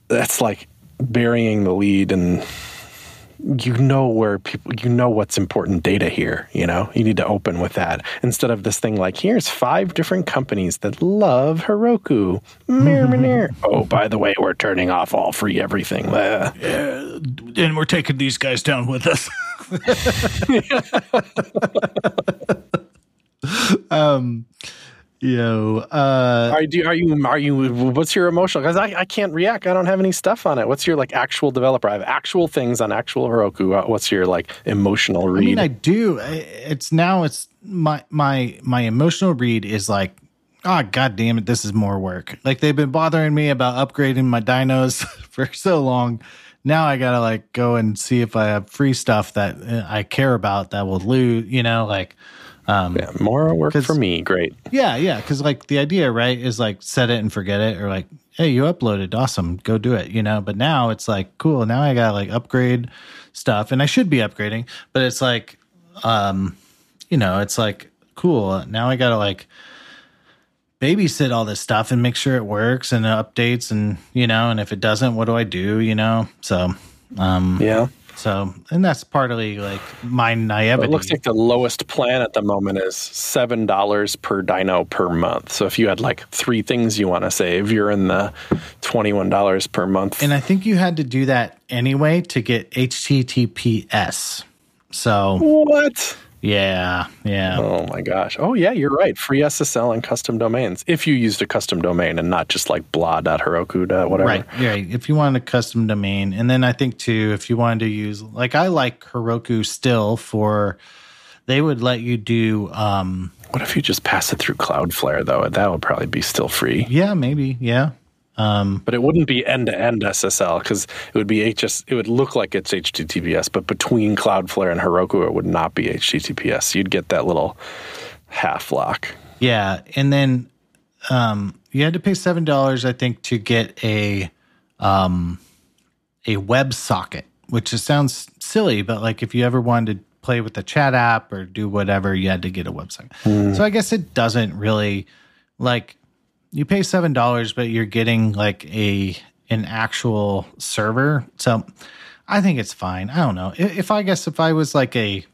That's like burying the lead and you know where people you know what's important data here you know? You need to open with that. Instead of this thing like here's five different companies that love heroku. Oh by the way we're turning off all free everything. And we're taking these guys down with us. Um Yo, uh, are you are you are you? What's your emotional? Because I, I can't react. I don't have any stuff on it. What's your like actual developer? I have actual things on actual Heroku. Uh, what's your like emotional read? I mean, I do. It's now. It's my my my emotional read is like, oh god damn it, this is more work. Like they've been bothering me about upgrading my dynos for so long. Now I gotta like go and see if I have free stuff that uh, I care about that will lose. You know, like um, yeah, more work for me. Great. Yeah, yeah. Because like the idea, right, is like set it and forget it, or like, hey, you uploaded, awesome, go do it. You know. But now it's like, cool. Now I got like upgrade stuff, and I should be upgrading, but it's like, um, you know, it's like cool. Now I got to like babysit all this stuff and make sure it works and updates, and you know, and if it doesn't, what do I do? You know. So, um, yeah. So, and that's partly like my naivety. It looks like the lowest plan at the moment is seven dollars per dyno per month. So if you had like three things you want to save, you're in the twenty-one dollars per month. And I think you had to do that anyway to get HTTPS. So what? Yeah, yeah. Oh my gosh. Oh yeah, you're right. Free SSL and custom domains. If you used a custom domain and not just like blah.heroku. whatever. Right. Yeah. If you wanted a custom domain. And then I think too, if you wanted to use like I like Heroku still for they would let you do um what if you just pass it through Cloudflare though? That would probably be still free. Yeah, maybe. Yeah. Um, but it wouldn't be end to end SSL because it would be HS. It would look like it's HTTPS, but between Cloudflare and Heroku, it would not be HTTPS. You'd get that little half lock. Yeah, and then um, you had to pay seven dollars, I think, to get a um, a web socket, which just sounds silly, but like if you ever wanted to play with the chat app or do whatever, you had to get a website. Mm. So I guess it doesn't really like you pay seven dollars, but you're getting like a an actual server. So I think it's fine. I don't know. If I guess if I was like a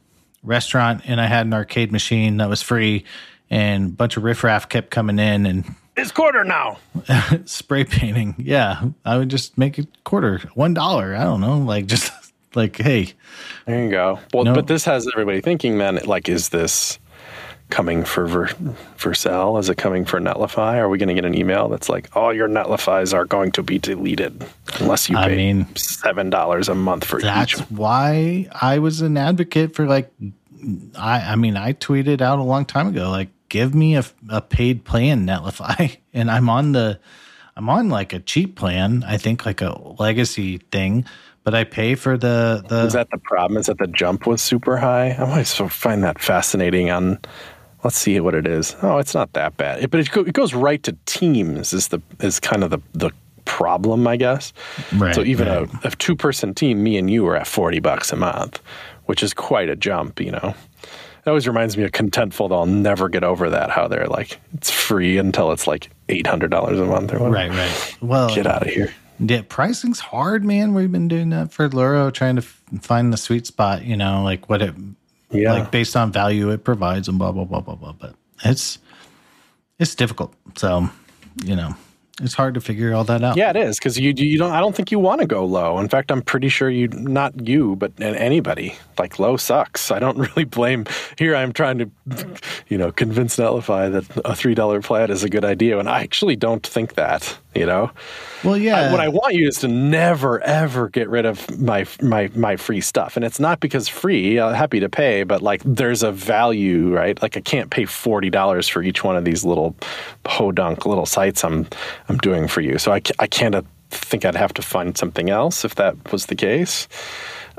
restaurant and I had an arcade machine that was free and a bunch of riffraff kept coming in and it's quarter now. spray painting. Yeah. I would just make it quarter, one dollar. I don't know. Like just like, hey. There you go. Well, no. but this has everybody thinking then, like, is this coming for Ver, Vercel? Is it coming for Netlify? Are we going to get an email that's like, all your Netlifies are going to be deleted unless you pay mean, seven dollars a month for that's each? That's why I was an advocate for like, I I mean, I tweeted out a long time ago, like, give me a, a paid plan Netlify, and I'm on the, I'm on like a cheap plan. I think like a legacy thing but I pay for the the. Is that the problem? Is that the jump was super high? I always find that fascinating on Let's see what it is. Oh, it's not that bad. It, but it, it, goes right to teams. Is the is kind of the the problem, I guess. Right. So even right. a, a two person team, me and you are at forty bucks a month, which is quite a jump. You know, it always reminds me of Contentful. that I'll never get over that. How they're like it's free until it's like eight hundred dollars a month or whatever. Right. Right. Well, get out of here. Yeah, pricing's hard, man. We've been doing that for Luro, trying to f- find the sweet spot. You know, like what it yeah. like based on value it provides and blah blah blah blah blah. But it's it's difficult. So you know, it's hard to figure all that out. Yeah, it is because you you don't. I don't think you want to go low. In fact, I'm pretty sure you, not you, but anybody, like low sucks. I don't really blame. Here, I'm trying to, you know, convince Netlify that a three dollar plan is a good idea, and I actually don't think that. You know, well, yeah. I, what I want you is to never ever get rid of my my my free stuff, and it's not because free. I'm happy to pay, but like there's a value, right? Like I can't pay forty dollars for each one of these little podunk little sites I'm I'm doing for you. So I I can't uh, think I'd have to find something else if that was the case.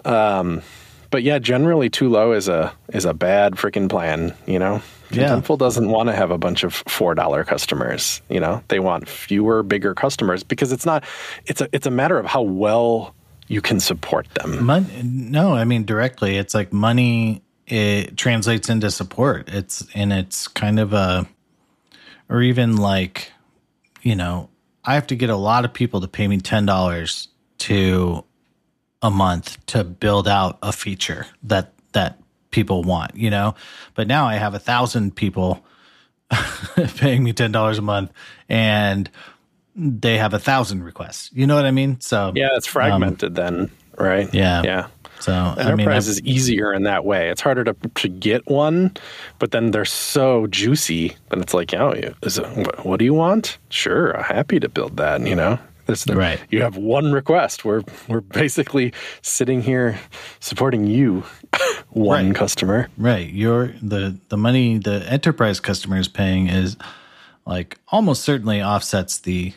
Um, but yeah, generally too low is a is a bad freaking plan. You know, Yeah. Contentful doesn't want to have a bunch of four dollar customers. You know, they want fewer, bigger customers because it's not. It's a it's a matter of how well you can support them. Mon- no, I mean directly. It's like money. It translates into support. It's and it's kind of a, or even like, you know, I have to get a lot of people to pay me ten dollars to a month to build out a feature that that people want. You know, but now I have a thousand people paying me ten dollars a month, and they have a thousand requests. You know what I mean? So Yeah, it's fragmented then, right? Um, Yeah. yeah. So Enterprise I've- is easier in that way. It's harder to to get one, but then they're so juicy. Then it's like, oh, is it, what, what do you want? Sure, I'm happy to build that. You know, the- Right. You have one request. We're we're basically sitting here supporting you, one Right. customer. Right. Your the the money the enterprise customer is paying is like almost certainly offsets the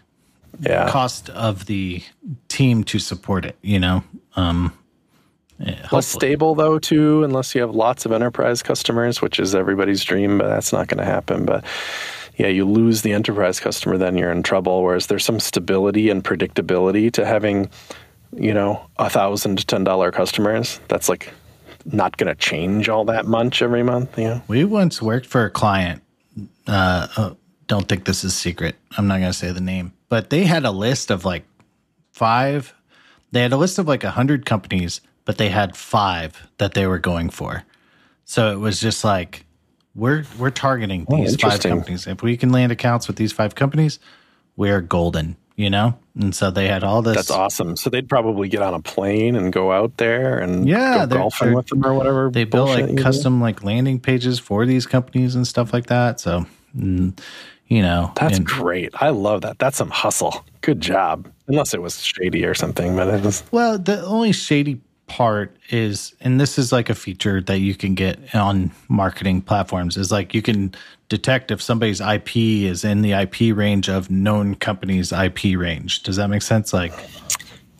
Yeah. cost of the team to support it, you know. Um eh, Less stable though too, unless you have lots of enterprise customers, which is everybody's dream, but that's not going to happen. But yeah, you lose the enterprise customer, then you're in trouble. Whereas there's some stability and predictability to having, you know, a thousand to ten dollar customers. That's like not going to change all that much every month. You know, We once worked for a client. Uh, uh, don't think this is secret. I'm not going to say the name, but they had a list of like five. They had a list of like a hundred companies, but they had five that they were going for. So it was just like we're we're targeting these five companies. If we can land accounts with these five companies, we're golden. You know, and so they had all this. that's awesome. So they'd probably get on a plane and go out there and Yeah, go they're- golfing with them or whatever. they built like do. custom like landing pages for these companies and stuff like that. So, mm, you know, That's and- great. I love that. That's some hustle. Good job. Unless it was shady or something, but it was well, the only shady part is, and this is like a feature that you can get on marketing platforms, is like you can detect if somebody's IP is in the IP range of known companies' IP range. Does that make sense? Like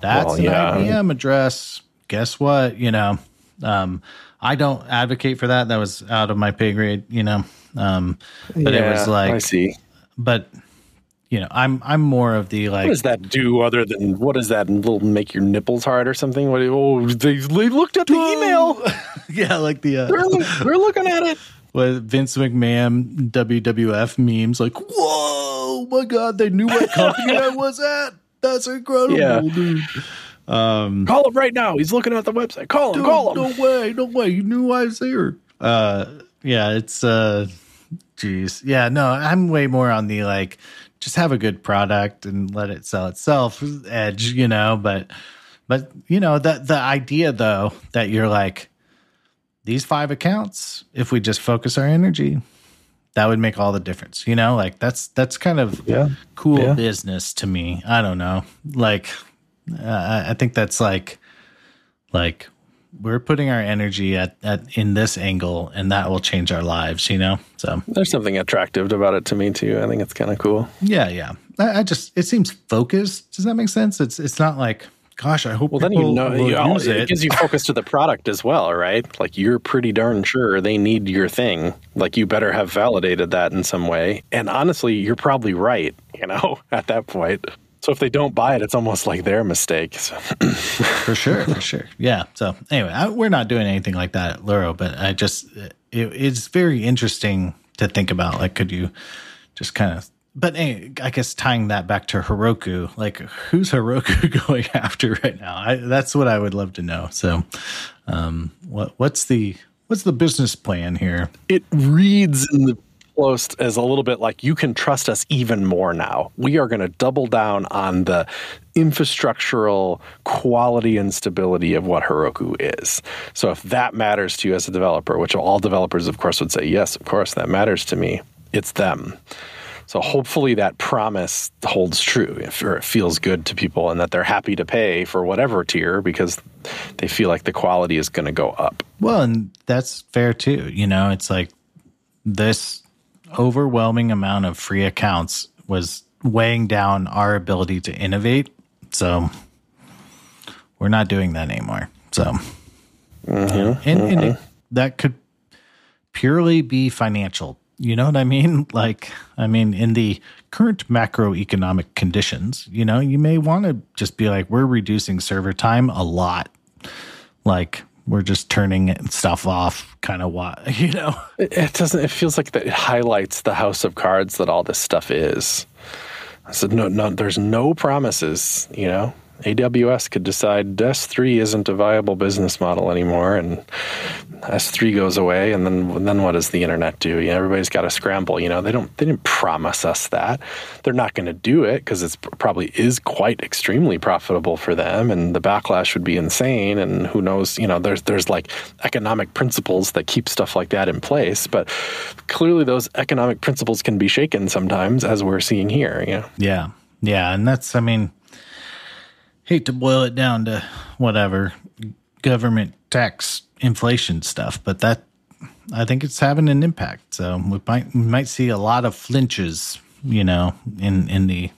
that's Well, an yeah. IBM address. Guess what? You know, um, I don't advocate for that. That was out of my pay grade. You know, um, but it was like I see. but you know, I'm I'm more of the like What does that do other than what does that little make your nipples hard or something? What? Oh, they, they looked at the email. yeah, like the uh, They're, they're looking at it. with Vince McMahon WWF memes, like, whoa, my God, they knew what company I was at. That's incredible, Yeah. dude. Call him right now. He's looking at the website. Call him. Dude, call him. No way, no way. You knew I was there. Uh, yeah, it's uh, geez, yeah, no, I'm way more on the like, just have a good product and let it sell itself edge, you know. But, but you know, the the idea though that you're like, these five accounts, if we just focus our energy, that would make all the difference. You know, like that's that's kind of Yeah. cool Yeah. business to me. I don't know. Like, uh, I think that's like, like we're putting our energy at, at in this angle, and that will change our lives. You know. So There's something attractive about it to me too. I think it's kind of cool. yeah, yeah. I, I just it seems focused. Does that make sense? It's it's not like, gosh, I hope. Well, then you know you, use it it. gives you focus to the product as well, right? Like you're pretty darn sure they need your thing. Like you better have validated that in some way. And honestly, you're probably right. You know, at that point. So if they don't buy it, it's almost like their mistake. So- for sure, for sure. Yeah. So anyway, I, we're not doing anything like that at Luro, but I just it, it's very interesting to think about. Like, could you just kind of? But anyway, I guess tying that back to Heroku, like who's Heroku going after right now? I, that's what I would love to know. So, um, what what's the what's the business plan here? it reads in the post as a little bit like you can trust us even more now. We are going to double down on the infrastructural quality and stability of what Heroku is. So if that matters to you as a developer, which all developers of course would say, yes, of course that matters to me, it's them. So hopefully that promise holds true, or it feels good to people, and that they're happy to pay for whatever tier because they feel like the quality is going to go up. Well, and that's fair too. You know, it's like this overwhelming amount of free accounts was weighing down our ability to innovate. So we're not doing that anymore. So, mm-hmm. and, and it, mm-hmm. that could purely be financial You know what I mean? Like, I mean, in the current macroeconomic conditions, you know, you may want to just be like, we're reducing server time a lot. Like, we're just turning stuff off, kind of what, you know? It, doesn't, it feels like that it highlights the house of cards that all this stuff is. I said, no, no, there's no promises, you know? AWS could decide S3 isn't a viable business model anymore, and S3 goes away, and then then what does the internet do? You know, everybody's got to scramble. You know, they don't they didn't promise us that. They're not going to do it because it's probably is quite extremely profitable for them, and the backlash would be insane. And who knows? You know, there's there's like economic principles that keep stuff like that in place, but clearly those economic principles can be shaken sometimes, as we're seeing here. You know? Yeah, yeah, and that's I mean hate to boil it down to whatever government tax inflation stuff, but that I think it's having an impact. So we might we might see a lot of flinches, you know, in in the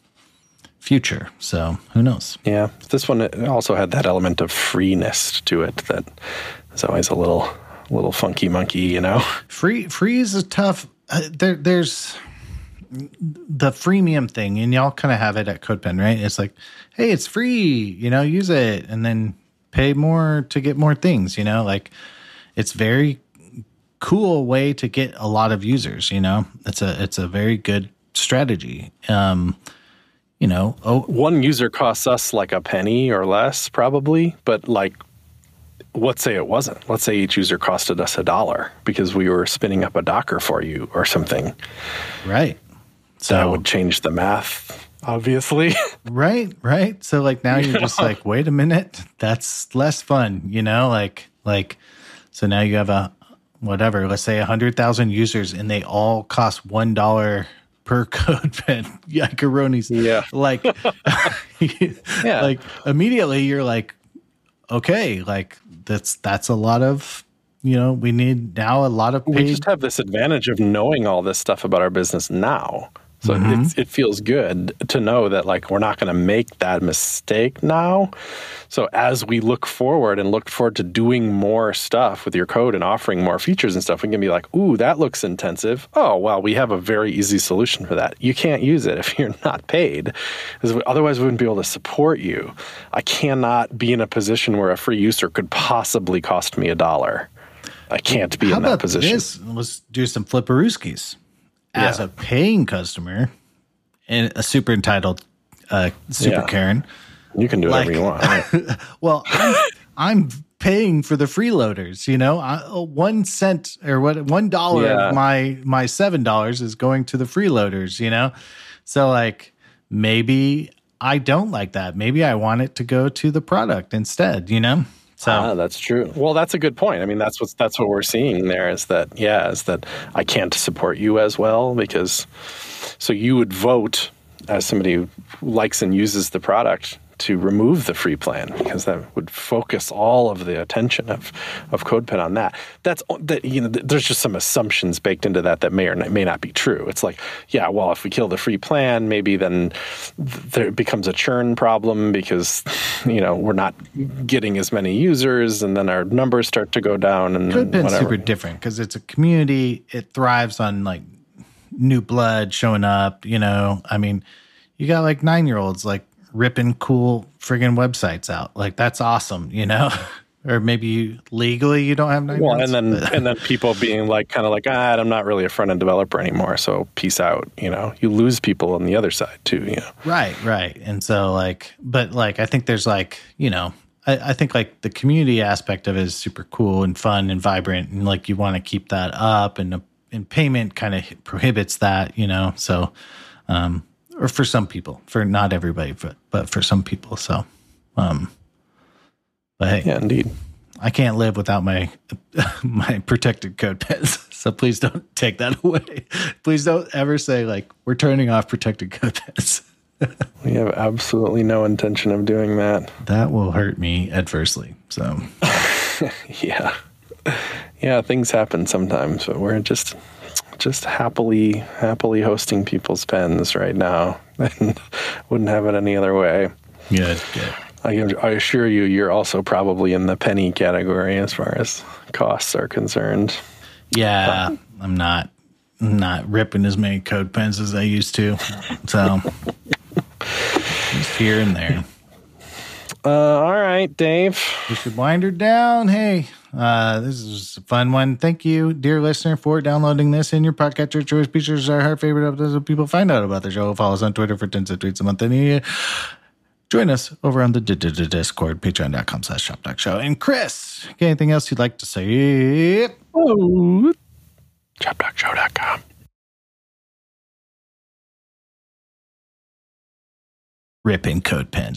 future. So who knows? Yeah, this one also had that element of freeness to it that is always a little little funky monkey, you know. Free free is a tough. Uh, there there's the freemium thing, and y'all kind of have it at CodePen, right? It's like, hey, it's free, you know, use it, and then pay more to get more things, you know, like it's very cool way to get a lot of users, you know. It's a it's a very good strategy. Um, you know, oh, one user costs us like a penny or less, probably, but like let's say it wasn't. Let's say each user costed us a dollar because we were spinning up a Docker for you or something. Right. So that would change the math, obviously. right, right. So like now you're just like, wait a minute, that's less fun, you know? Like like so now you have a whatever, let's say a hundred thousand users and they all cost one dollar per CodePen. Yikaronis. Yeah. Like yeah. like immediately you're like, okay, like that's that's a lot of you know, we need now a lot of paid. We just have this advantage of knowing all this stuff about our business now. So mm-hmm. it feels good to know that like we're not going to make that mistake now. So as we look forward and look forward to doing more stuff with your code and offering more features and stuff, we can be like, "Ooh, that looks intensive." Oh, well, we have a very easy solution for that. You can't use it if you're not paid, because otherwise we wouldn't be able to support you. I cannot be in a position where a free user could possibly cost me a dollar. I can't be How in that position. This? Let's do some flipperooskies as yeah. a paying customer and a super entitled uh, super yeah. Karen. You can do whatever you want. well, I'm, I'm, paying for the freeloaders. You know, I, uh, one cent or what one dollar yeah. of my my seven dollars is going to the freeloaders. You know, so like maybe I don't like that. Maybe I want it to go to the product instead. You know. So ah, that's true. Well, that's a good point. I mean, that's what that's what we're seeing there is that yeah, is that I can't support you as well because so you would vote as somebody who likes and uses the product to remove the free plan because that would focus all of the attention of of CodePen on that. That's that you know there's just some assumptions baked into that that may or may not be true. It's like yeah, well if we kill the free plan, maybe then there becomes a churn problem because you know we're not getting as many users and then our numbers start to go down and CodePen's super different because it's a community. It thrives on like new blood showing up. You know, I mean, you got like nine year olds like ripping cool friggin' websites out. Like that's awesome, you know? or maybe you, legally you don't have nine well, months, and then but. and then people being like kind of like ah, I'm not really a front end developer anymore, so peace out. You know, you lose people on the other side too. You know, right, right. And so like, but like, I think there's like, you know, I, I think like the community aspect of it is super cool and fun and vibrant, and like you want to keep that up, and and payment kind of prohibits that, you know. So, um, or for some people, for not everybody, but but for some people. So, um, but hey, yeah, indeed, I can't live without my my protected CodePens. So please don't take that away. Please don't ever say like we're turning off protected CodePens. we have absolutely no intention of doing that. That will hurt me adversely. So, yeah, yeah, things happen sometimes, but we're just just happily happily hosting people's pens right now and wouldn't have it any other way Yeah, good I, I assure you you're also probably in the penny category as far as costs are concerned yeah i'm not not ripping as many code pens as I used to. So just here and there. Uh, all right, Dave. We should wind her down. Hey, uh, this is a fun one. Thank you, dear listener, for downloading this in your podcatcher choice. Be Features are our favorite episodes of people find out about the show. Follow us on Twitter for tens of tweets a month. And uh, join us over on the Discord, patreon.com slash shop show. And Chris, anything else you'd like to say? Oh, shoptalkshow.com. Ripping code pens.